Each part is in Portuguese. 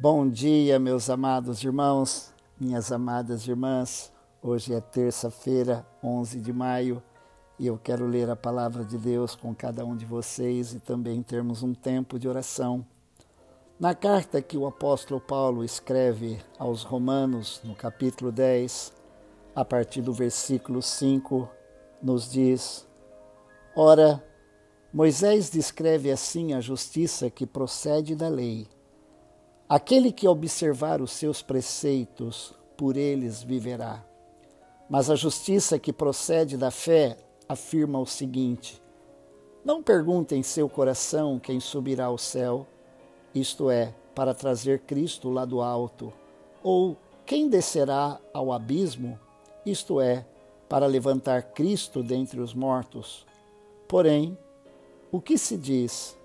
Bom dia, meus amados irmãos, minhas amadas irmãs. Hoje é terça-feira, 11 de maio, e eu quero ler a palavra de Deus com cada um de vocês e também termos um tempo de oração. Na carta que o apóstolo Paulo escreve aos Romanos, no capítulo 10, a partir do versículo 5, nos diz: Ora, Moisés descreve assim a justiça que procede da lei Aquele que observar os seus preceitos, por eles viverá. Mas a justiça que procede da fé afirma o seguinte: Não pergunte em seu coração quem subirá ao céu, isto é, para trazer Cristo lá do alto, ou quem descerá ao abismo, isto é, para levantar Cristo dentre os mortos. Porém, o que se diz?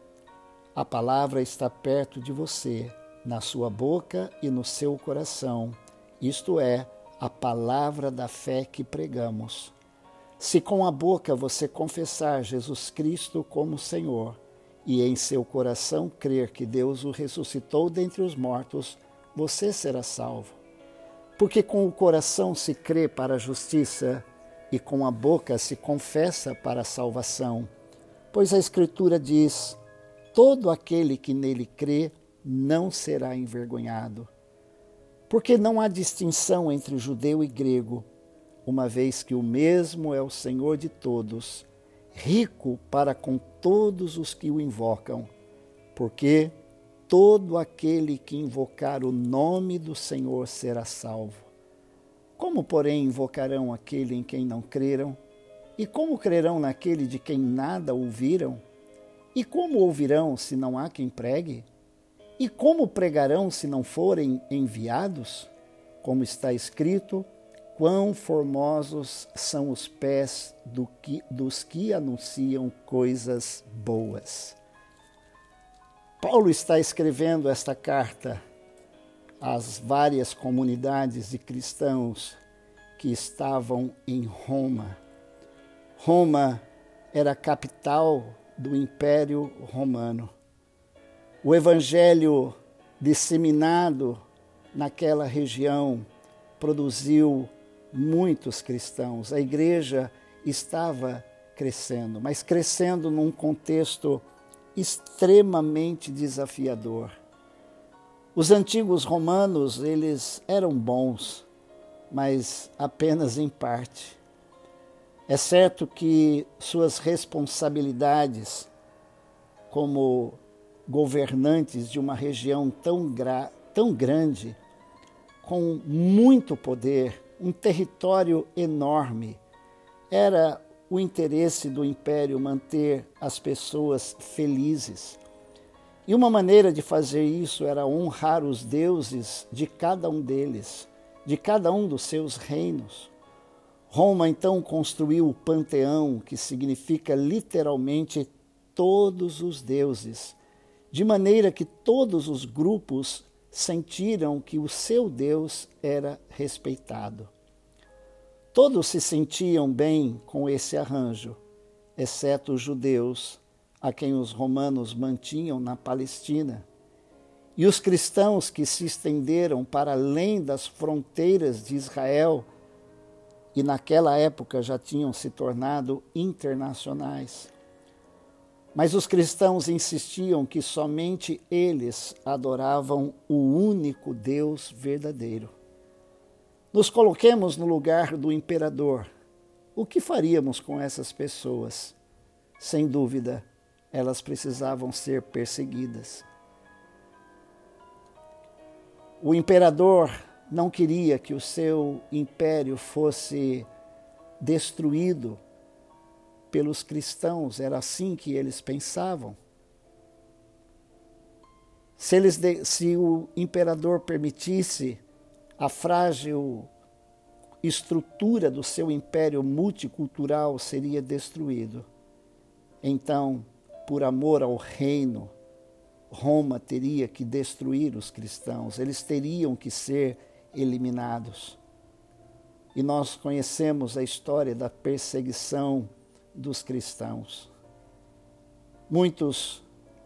A palavra está perto de você na sua boca e no seu coração, isto é, a palavra da fé que pregamos. Se com a boca você confessar Jesus Cristo como Senhor e em seu coração crer que Deus o ressuscitou dentre os mortos, você será salvo. Porque com o coração se crê para a justiça e com a boca se confessa para a salvação. Pois a Escritura diz: todo aquele que nele crê não será envergonhado. Porque não há distinção entre judeu e grego, uma vez que o mesmo é o Senhor de todos, rico para com todos os que o invocam. Porque todo aquele que invocar o nome do Senhor será salvo. Como, porém, invocarão aquele em quem não creram? E como crerão naquele de quem nada ouviram? E como ouvirão se não há quem pregue? E como pregarão se não forem enviados? Como está escrito, quão formosos são os pés do que, dos que anunciam coisas boas. Paulo está escrevendo esta carta às várias comunidades de cristãos que estavam em Roma. Roma era a capital do Império Romano. O evangelho disseminado naquela região produziu muitos cristãos. A igreja estava crescendo, mas crescendo num contexto extremamente desafiador. Os antigos romanos, eles eram bons, mas apenas em parte. É certo que suas responsabilidades como governantes de uma região tão, tão grande, com muito poder, um território enorme. Era o interesse do império manter as pessoas felizes. E uma maneira de fazer isso era honrar os deuses de cada um deles, de cada um dos seus reinos. Roma então construiu o panteão, que significa literalmente todos os deuses, de maneira que todos os grupos sentiram que o seu Deus era respeitado. Todos se sentiam bem com esse arranjo, exceto os judeus, a quem os romanos mantinham na Palestina, e os cristãos que se estenderam para além das fronteiras de Israel e naquela época já tinham se tornado internacionais. Mas os cristãos insistiam que somente eles adoravam o único Deus verdadeiro. Nos coloquemos no lugar do imperador. O que faríamos com essas pessoas? Sem dúvida, elas precisavam ser perseguidas. O imperador não queria que o seu império fosse destruído pelos cristãos, era assim que eles pensavam. Se, eles se o imperador permitisse a frágil estrutura do seu império multicultural seria destruído. Então, por amor ao reino, Roma teria que destruir os cristãos, eles teriam que ser eliminados. E nós conhecemos a história da perseguição dos cristãos. Muitos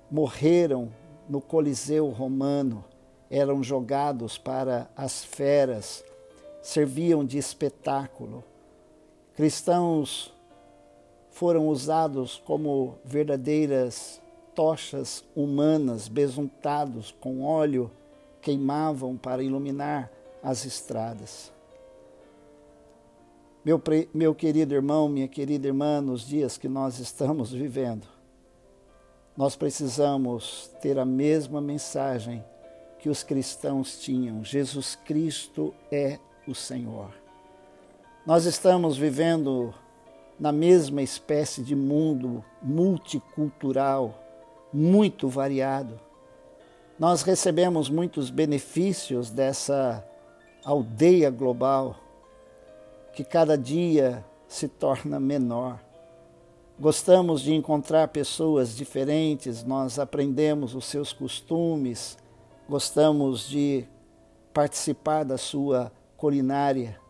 morreram no Coliseu Romano eram jogados para as feras, serviam de espetáculo. Cristãos foram usados como verdadeiras tochas humanas, besuntados com óleo, queimavam para iluminar as estradas. Meu, meu querido irmão, minha querida irmã, nos dias que nós estamos vivendo, nós precisamos ter a mesma mensagem que os cristãos tinham: Jesus Cristo é o Senhor. Nós estamos vivendo na mesma espécie de mundo multicultural, muito variado. Nós recebemos muitos benefícios dessa aldeia global que cada dia se torna menor. Gostamos de encontrar pessoas diferentes, nós aprendemos os seus costumes, gostamos de participar da sua culinária,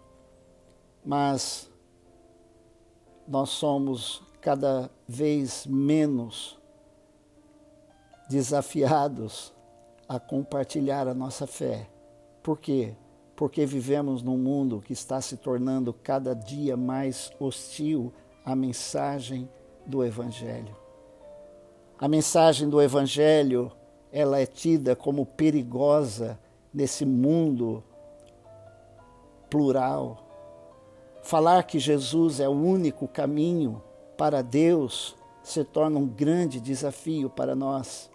mas nós somos cada vez menos desafiados a compartilhar a nossa fé. Por quê? Porque vivemos num mundo que está se tornando cada dia mais hostil à mensagem do Evangelho. A mensagem do Evangelho ela é tida como perigosa nesse mundo plural, Falar que Jesus é o único caminho para Deus se torna um grande desafio para nós.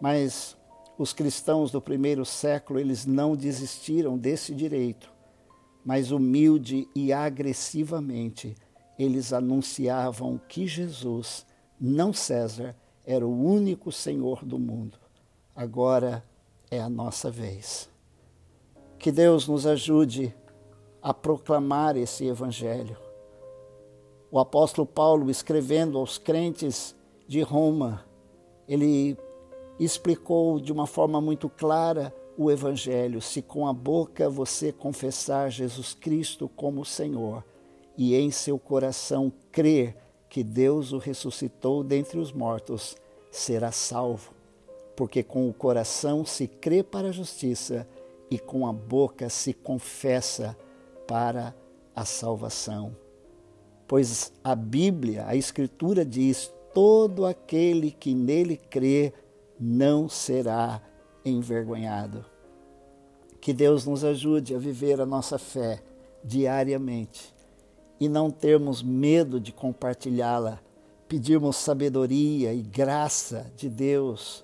Mas os cristãos do primeiro século, eles não desistiram desse direito, mas humilde e agressivamente eles anunciavam que Jesus, não César, era o único Senhor do mundo. Agora é a nossa vez. Que Deus nos ajude a proclamar esse evangelho. O apóstolo Paulo, escrevendo aos crentes de Roma, ele explicou de uma forma muito clara o evangelho. Se com a boca você confessar Jesus Cristo como Senhor e em seu coração crer que Deus o ressuscitou dentre os mortos, será salvo. Porque com o coração se crê para a justiça e com a boca se confessa para a salvação. Pois a Bíblia, a Escritura diz: todo aquele que nele crê não será envergonhado. Que Deus nos ajude a viver a nossa fé diariamente e não termos medo de compartilhá-la, pedirmos sabedoria e graça de Deus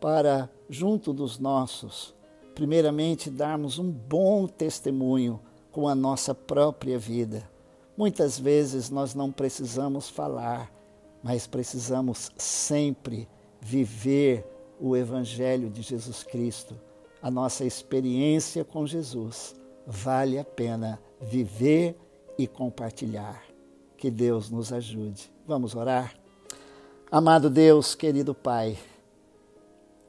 para, junto dos nossos, primeiramente darmos um bom testemunho com a nossa própria vida. Muitas vezes nós não precisamos falar, mas precisamos sempre viver o Evangelho de Jesus Cristo. A nossa experiência com Jesus vale a pena viver e compartilhar. Que Deus nos ajude. Vamos orar? Amado Deus, querido Pai,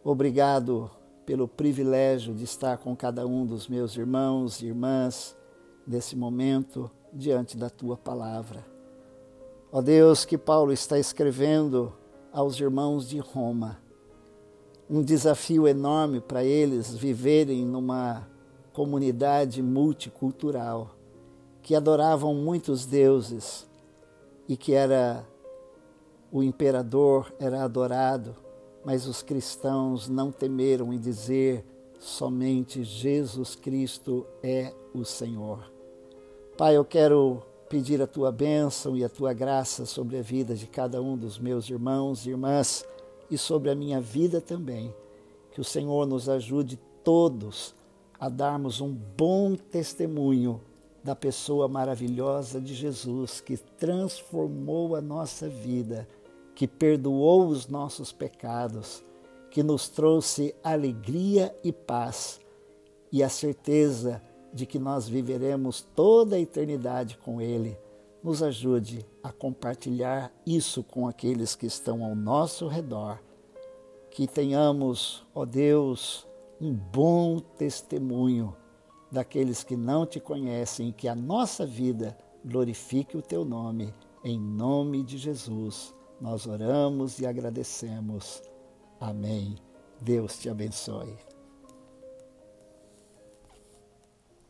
obrigado pelo privilégio de estar com cada um dos meus irmãos e irmãs desse momento diante da tua palavra. Ó Deus, que Paulo está escrevendo aos irmãos de Roma, um desafio enorme para eles viverem numa comunidade multicultural, que adoravam muitos deuses e que era o imperador era adorado, mas os cristãos não temeram em dizer somente Jesus Cristo é o Senhor. Pai, eu quero pedir a tua bênção e a tua graça sobre a vida de cada um dos meus irmãos e irmãs e sobre a minha vida também. Que o Senhor nos ajude todos a darmos um bom testemunho da pessoa maravilhosa de Jesus que transformou a nossa vida, que perdoou os nossos pecados, que nos trouxe alegria e paz e a certeza de de que nós viveremos toda a eternidade com Ele, nos ajude a compartilhar isso com aqueles que estão ao nosso redor. Que tenhamos, ó Deus, um bom testemunho daqueles que não te conhecem, que a nossa vida glorifique o teu nome. Em nome de Jesus, nós oramos e agradecemos. Amém. Deus te abençoe.